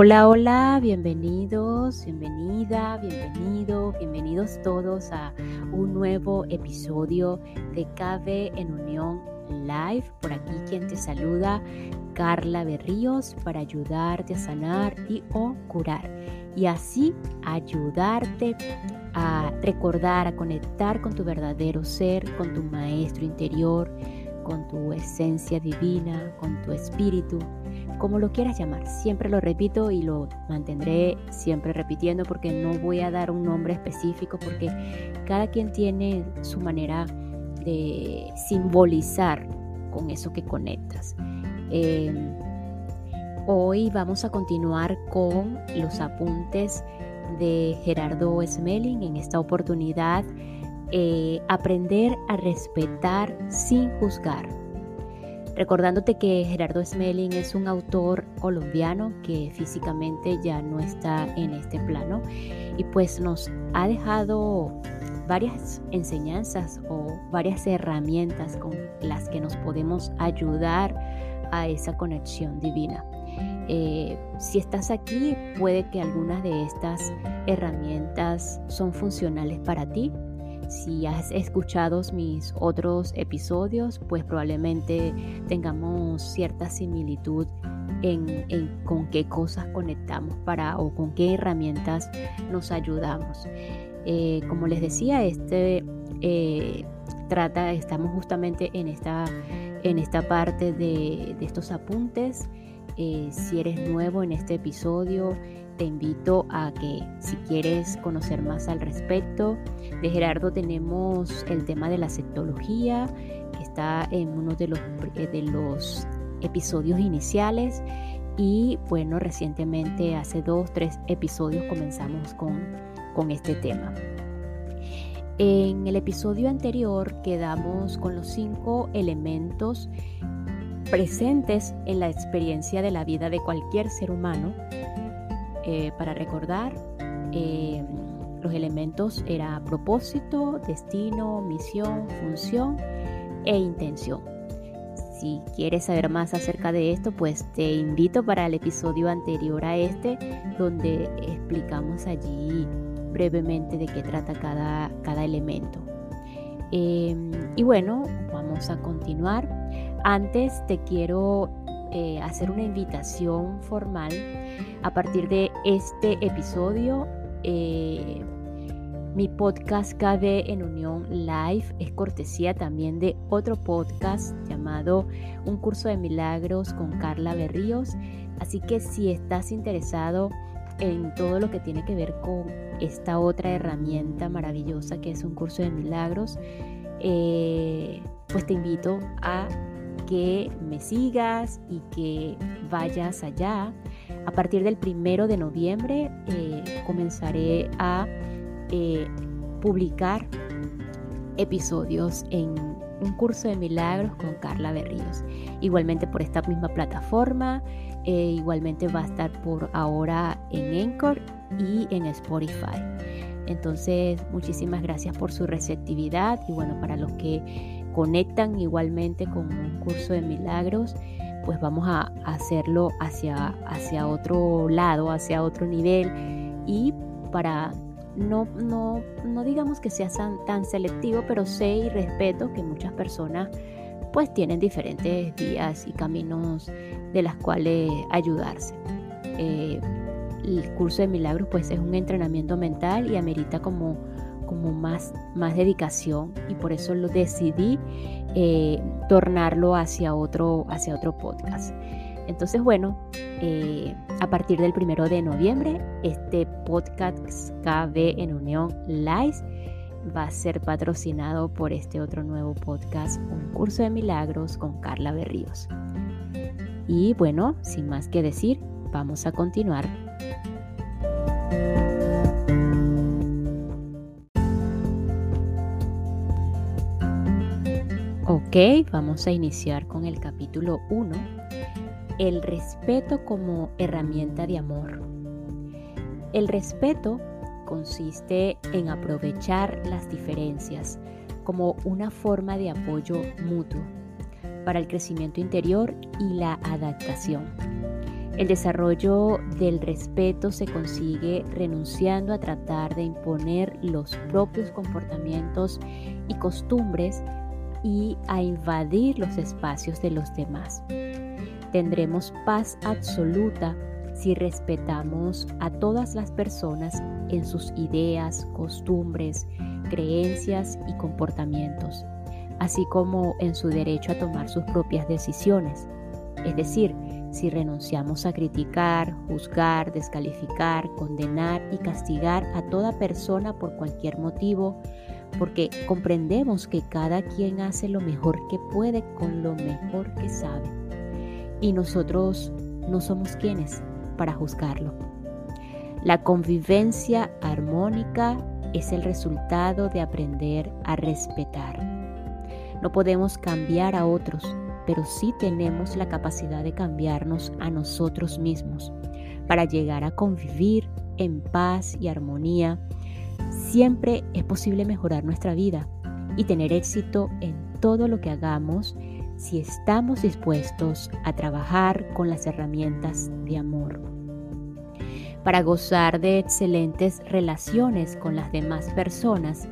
Hola, hola, bienvenidos, bienvenida, bienvenido, bienvenidos todos a un nuevo episodio de KB en Unión Live. Por aquí quien te saluda, Carla Berríos, para ayudarte a sanar y o curar. Y así ayudarte a recordar, a conectar con tu verdadero ser, con tu maestro interior, con tu esencia divina, con tu espíritu como lo quieras llamar. Siempre lo repito y lo mantendré siempre repitiendo porque no voy a dar un nombre específico porque cada quien tiene su manera de simbolizar con eso que conectas. Em, hoy vamos a continuar con los apuntes de Gerardo Smelling en esta oportunidad. Eh, aprender a respetar sin juzgar. Recordándote que Gerardo Smelling es un autor colombiano que físicamente ya no está en este plano y pues nos ha dejado varias enseñanzas o varias herramientas con las que nos podemos ayudar a esa conexión divina. Eh, si estás aquí, puede que algunas de estas herramientas son funcionales para ti, si has escuchado mis otros episodios, pues probablemente tengamos cierta similitud en, con qué cosas conectamos para o con qué herramientas nos ayudamos. Eh, como les decía, este eh, trata, estamos justamente en esta, en esta parte de, estos apuntes. Eh, si eres nuevo en este episodio, te invito a que si quieres conocer más al respecto, de Gerardo tenemos el tema de la sectología, que está en uno de los, eh, de los episodios iniciales. Y bueno, recientemente, hace dos, tres episodios comenzamos con, con este tema. En el episodio anterior quedamos con los cinco elementos presentes en la experiencia de la vida de cualquier ser humano eh, para recordar, eh, los elementos era propósito, destino, misión, función e intención. Si quieres saber más acerca de esto, pues te invito para el episodio anterior a este, donde explicamos allí brevemente de qué trata cada, cada elemento. Em, y bueno, vamos a continuar. Antes te quiero eh, hacer una invitación formal a partir de este episodio. Eh, mi podcast KB en Unión Live es cortesía también de otro podcast llamado Un curso de milagros con Carla Berríos. Así que si estás interesado en todo lo que tiene que ver con esta otra herramienta maravillosa que es un curso de milagros, eh, pues te invito a que me sigas y que vayas allá. A partir del primero de noviembre eh, comenzaré a eh, publicar episodios en un curso de milagros con Carla Berríos. Igualmente por esta misma plataforma, eh, igualmente va a estar por ahora en Anchor y en Spotify. Entonces, muchísimas gracias por su receptividad y bueno, para los que conectan igualmente con un curso de milagros, pues vamos a hacerlo hacia, hacia otro lado, hacia otro nivel y para no, no, no digamos que sea tan, selectivo, pero sé y respeto que muchas personas pues tienen diferentes vías y caminos de las cuales ayudarse. Eh, el curso de milagros pues es un entrenamiento mental y amerita como como más, más dedicación y por eso lo decidí eh, tornarlo hacia otro, hacia otro podcast. Entonces, bueno, eh, a partir del primero de noviembre, este podcast KB en Unión Live va a ser patrocinado por este otro nuevo podcast, Un Curso de Milagros con Carla Berríos. Y bueno, sin más que decir, vamos a continuar. Ok, vamos a iniciar con el capítulo 1, el respeto como herramienta de amor. El respeto consiste en aprovechar las diferencias como una forma de apoyo mutuo para el crecimiento interior y la adaptación. El desarrollo del respeto se consigue renunciando a tratar de imponer los propios comportamientos y costumbres y a invadir los espacios de los demás. Tendremos paz absoluta si respetamos a todas las personas en sus ideas, costumbres, creencias y comportamientos, así como en su derecho a tomar sus propias decisiones. Es decir, si renunciamos a criticar, juzgar, descalificar, condenar y castigar a toda persona por cualquier motivo, porque comprendemos que cada quien hace lo mejor que puede con lo mejor que sabe. Y nosotros no somos quienes para juzgarlo. La convivencia armónica es el resultado de aprender a respetar. No podemos cambiar a otros, pero sí tenemos la capacidad de cambiarnos a nosotros mismos para llegar a convivir en paz y armonía Siempre es posible mejorar nuestra vida y tener éxito en todo lo que hagamos si estamos dispuestos a trabajar con las herramientas de amor. Para gozar de excelentes relaciones con las demás personas,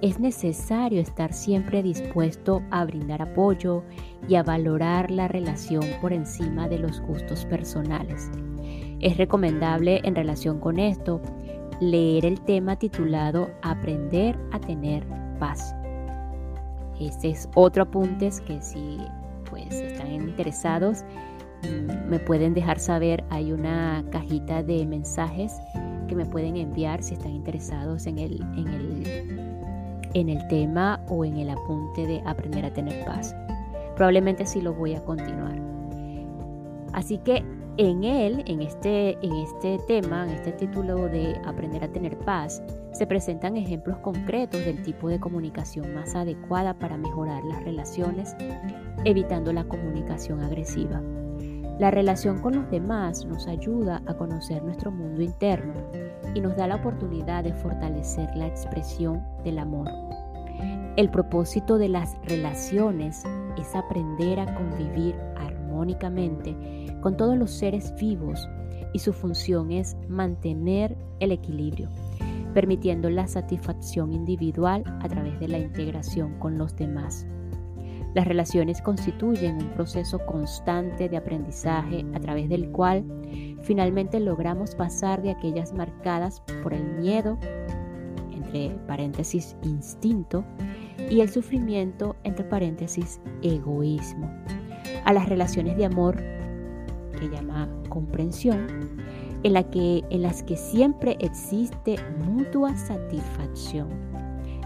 es necesario estar siempre dispuesto a brindar apoyo y a valorar la relación por encima de los gustos personales. Es recomendable en relación con esto leer el tema titulado Aprender a tener paz. Este es otro apunte que si pues están interesados mm, me pueden dejar saber. Hay una cajita de mensajes que me pueden enviar si están interesados en el, en el, en el tema o en el apunte de aprender a tener paz. Probablemente sí lo voy a continuar. Así que en él, en este, en este tema, en este título de Aprender a tener paz, se presentan ejemplos concretos del tipo de comunicación más adecuada para mejorar las relaciones, evitando la comunicación agresiva. La relación con los demás nos ayuda a conocer nuestro mundo interno y nos da la oportunidad de fortalecer la expresión del amor. El propósito de las relaciones es aprender a convivir armónicamente con todos los seres vivos y su función es mantener el equilibrio, permitiendo la satisfacción individual a través de la integración con los demás. Las relaciones constituyen un proceso constante de aprendizaje a través del cual finalmente logramos pasar de aquellas marcadas por el miedo, entre paréntesis instinto, y el sufrimiento, entre paréntesis egoísmo, a las relaciones de amor que llama comprensión, en, la que, en las que siempre existe mutua satisfacción.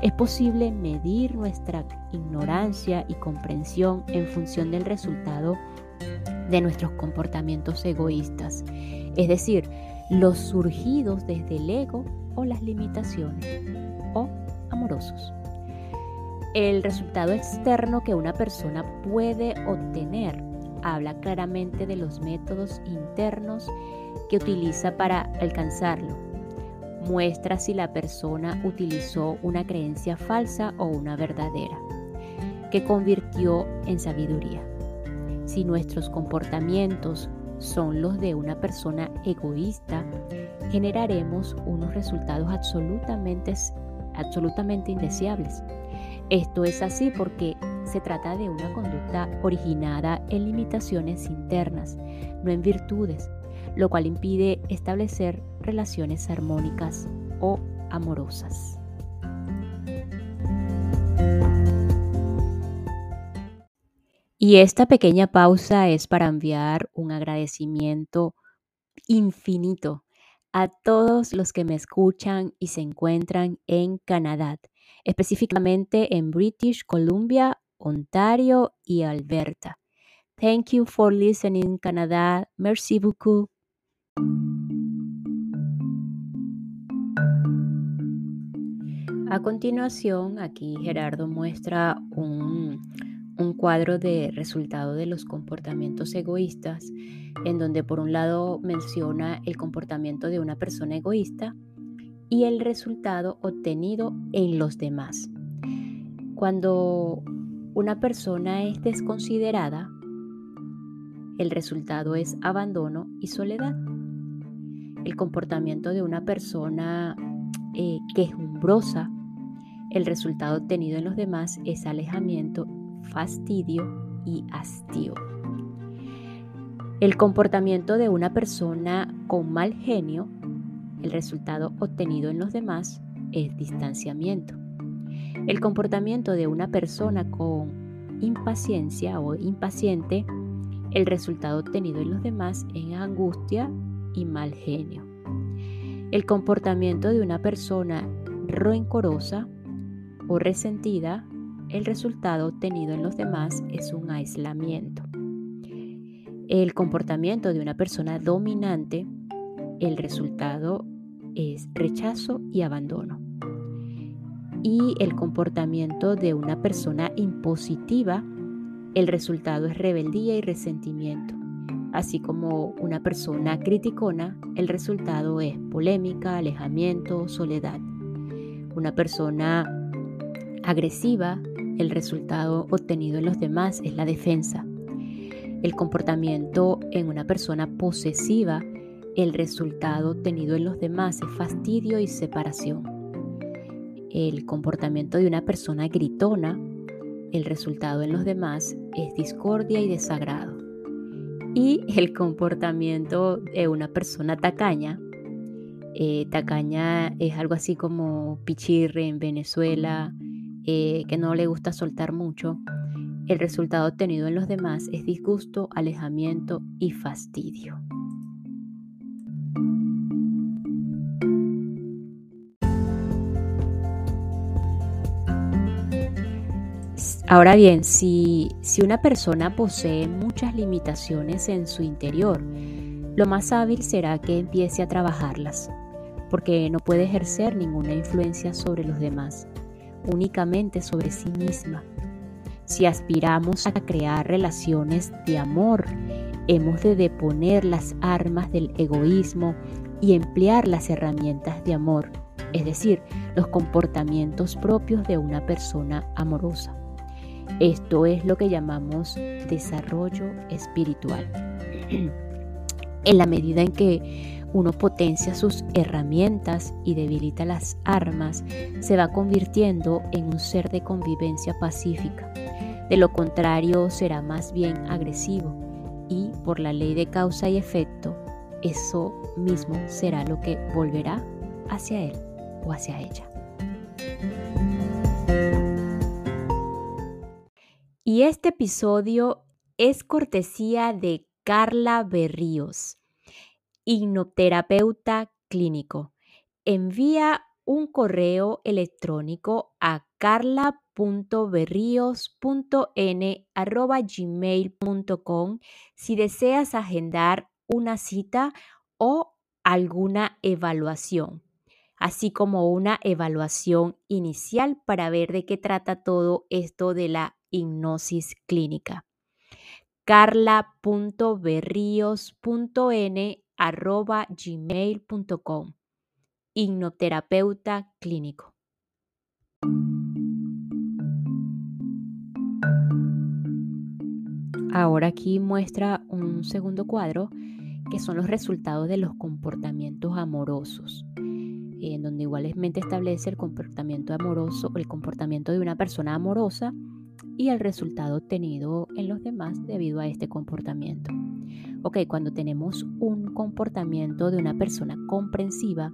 Es posible medir nuestra ignorancia y comprensión en función del resultado de nuestros comportamientos egoístas, es decir, los surgidos desde el ego o las limitaciones, o amorosos. El resultado externo que una persona puede obtener habla claramente de los métodos internos que utiliza para alcanzarlo. Muestra si la persona utilizó una creencia falsa o una verdadera, que convirtió en sabiduría. Si nuestros comportamientos son los de una persona egoísta, generaremos unos resultados absolutamente, absolutamente indeseables. Esto es así porque se trata de una conducta originada en limitaciones internas, no en virtudes, lo cual impide establecer relaciones armónicas o amorosas. Y esta pequeña pausa es para enviar un agradecimiento infinito a todos los que me escuchan y se encuentran en Canadá, específicamente en British Columbia Ontario y Alberta. Thank you for listening, Canadá. Merci beaucoup. A continuación, aquí Gerardo muestra un, un, cuadro de resultado de los comportamientos egoístas, en donde por un lado menciona el comportamiento de una persona egoísta y el resultado obtenido en los demás. Cuando una persona es desconsiderada, el resultado es abandono y soledad. El comportamiento de una persona eh, quejumbrosa, el resultado obtenido en los demás es alejamiento, fastidio y hastío. El comportamiento de una persona con mal genio, el resultado obtenido en los demás es distanciamiento. El comportamiento de una persona con impaciencia o impaciente, el resultado obtenido en los demás es angustia y mal genio. El comportamiento de una persona rencorosa o resentida, el resultado obtenido en los demás es un aislamiento. El comportamiento de una persona dominante, el resultado es rechazo y abandono. Y el comportamiento de una persona impositiva, el resultado es rebeldía y resentimiento. Así como una persona criticona, el resultado es polémica, alejamiento, soledad. Una persona agresiva, el resultado obtenido en los demás es la defensa. El comportamiento en una persona posesiva, el resultado obtenido en los demás es fastidio y separación. El comportamiento de una persona gritona, el resultado en los demás es discordia y desagrado. Y el comportamiento de una persona tacaña, eh, tacaña es algo así como pichirre en Venezuela, eh, que no le gusta soltar mucho el resultado obtenido en los demás es disgusto, alejamiento y fastidio. Ahora bien, si, si, una persona posee muchas limitaciones en su interior, lo más hábil será que empiece a trabajarlas, porque no puede ejercer ninguna influencia sobre los demás, únicamente sobre sí misma si aspiramos a crear relaciones de amor, hemos de deponer las armas del egoísmo y emplear las herramientas de amor, es decir, los comportamientos propios de una persona amorosa. Esto es lo que llamamos desarrollo espiritual. en la medida en que uno potencia sus herramientas y debilita las armas, se va convirtiendo en un ser de convivencia pacífica de lo contrario, será más bien agresivo y por la ley de causa y efecto, eso mismo será lo que volverá hacia él o hacia ella. Este episodio es cortesía de Carla Berríos, hipnoterapeuta clínico. Envía un correo electrónico a carla.berrios.n.gmail.com si deseas agendar una cita o alguna evaluación, así como una evaluación inicial para ver de qué trata todo esto de la hipnosis clínica. carla.berrios.n.gmail.com hipnoterapeuta clínico. Ahora aquí muestra un segundo cuadro que son los resultados de los comportamientos amorosos, en donde igualmente establece el comportamiento amoroso, el comportamiento de una persona amorosa y el resultado obtenido en los demás debido a este comportamiento. Ok, cuando tenemos un comportamiento de una persona comprensiva,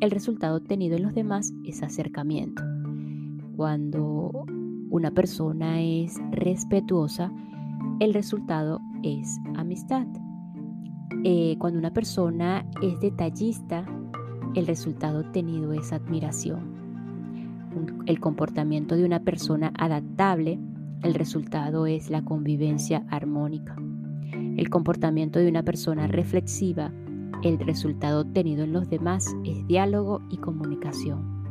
el resultado obtenido en los demás es acercamiento. Cuando una persona es respetuosa, el resultado es amistad. Eh, cuando una persona es detallista, el resultado obtenido es admiración. El comportamiento de una persona adaptable, el resultado es la convivencia armónica. El comportamiento de una persona reflexiva, el resultado obtenido en los demás es diálogo y comunicación.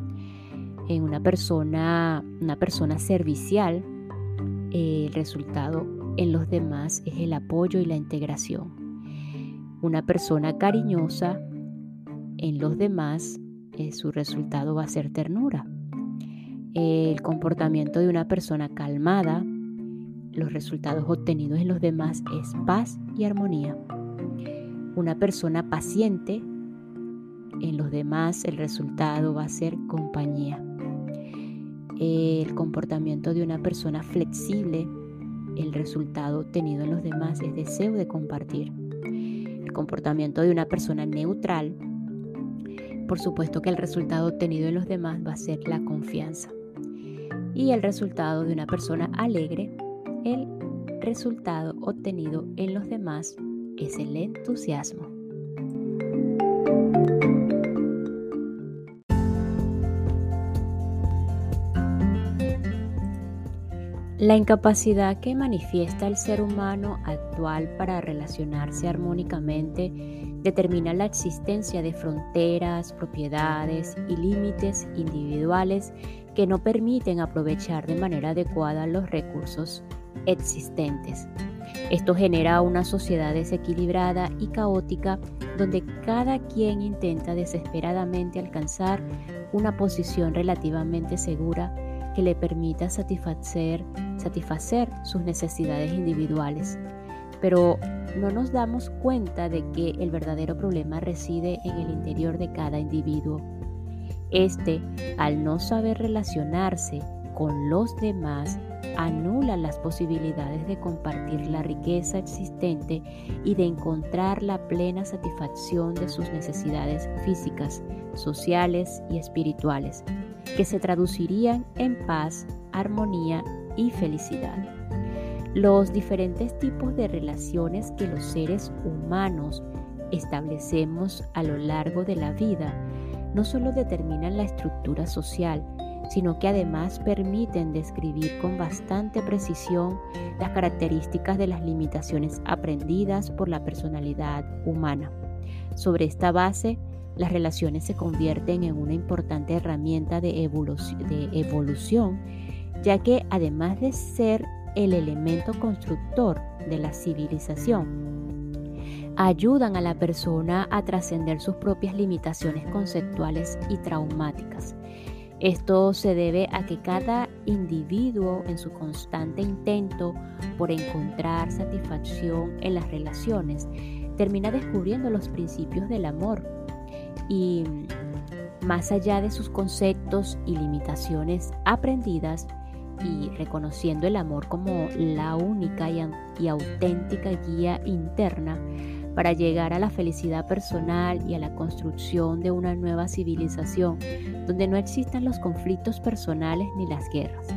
En una persona, una persona servicial, el resultado en los demás es el apoyo y la integración. Una persona cariñosa en los demás, eh, su resultado va a ser ternura. El comportamiento de una persona calmada, los resultados obtenidos en los demás es paz y armonía. Una persona paciente, en los demás el resultado va a ser compañía. El comportamiento de una persona flexible, el resultado obtenido en los demás es deseo de compartir. El comportamiento de una persona neutral, por supuesto que el resultado obtenido en los demás va a ser la confianza. Y el resultado de una persona alegre, el resultado obtenido en los demás es el entusiasmo. La incapacidad que manifiesta el ser humano actual para relacionarse armónicamente determina la existencia de fronteras, propiedades y límites individuales que no permiten aprovechar de manera adecuada los recursos existentes. Esto genera una sociedad desequilibrada y caótica donde cada quien intenta desesperadamente alcanzar una posición relativamente segura que le permita satisfacer, sus necesidades individuales. Pero no nos damos cuenta de que el verdadero problema reside en el interior de cada individuo. Este, al no saber relacionarse con los demás, anula las posibilidades de compartir la riqueza existente y de encontrar la plena satisfacción de sus necesidades físicas, sociales y espirituales, que se traducirían en paz, armonía y felicidad. Los diferentes tipos de relaciones que los seres humanos establecemos a lo largo de la vida no solo determinan la estructura social, sino que además permiten describir con bastante precisión las características de las limitaciones aprendidas por la personalidad humana. Sobre esta base, las relaciones se convierten en una importante herramienta de evolución, ya que además de ser el elemento constructor de la civilización, ayudan a la persona a trascender sus propias limitaciones conceptuales y traumáticas. Esto se debe a que cada individuo en su constante intento por encontrar satisfacción en las relaciones termina descubriendo los principios del amor. Y más allá de sus conceptos y limitaciones aprendidas y reconociendo el amor como la única y, auténtica guía interna, para llegar a la felicidad personal y a la construcción de una nueva civilización donde no existan los conflictos personales ni las guerras.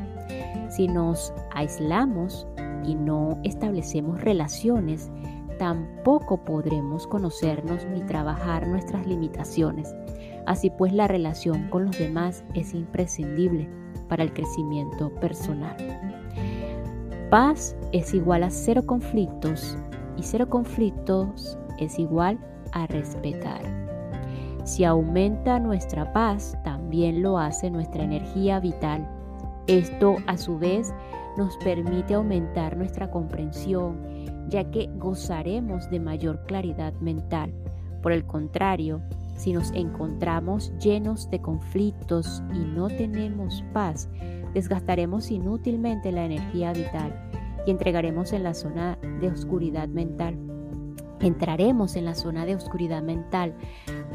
Si nos aislamos y no establecemos relaciones, tampoco podremos conocernos ni trabajar nuestras limitaciones. Así pues, la relación con los demás es imprescindible para el crecimiento personal. Paz es igual a cero conflictos y cero conflictos es igual a respetar. Si aumenta nuestra paz, también lo hace nuestra energía vital. Esto a su vez nos permite aumentar nuestra comprensión, ya que gozaremos de mayor claridad mental. Por el contrario, si nos encontramos llenos de conflictos y no tenemos paz, desgastaremos inútilmente la energía vital y entregaremos en la zona de oscuridad mental. Entraremos en la zona de oscuridad mental,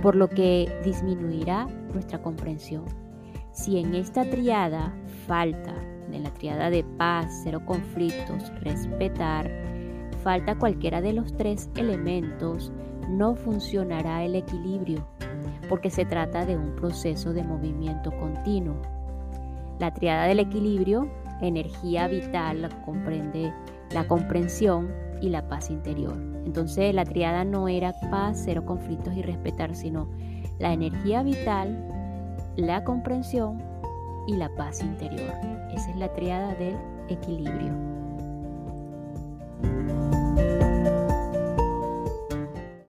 por lo que disminuirá nuestra comprensión. Si en esta triada falta, en la triada de paz, cero conflictos, respetar, falta cualquiera de los tres elementos, no funcionará el equilibrio, porque se trata de un proceso de movimiento continuo. La triada del equilibrio energía vital comprende la comprensión y la paz interior. Entonces la triada no era paz, cero conflictos y respetar, sino la energía vital, la comprensión y la paz interior. Esa es la triada del equilibrio.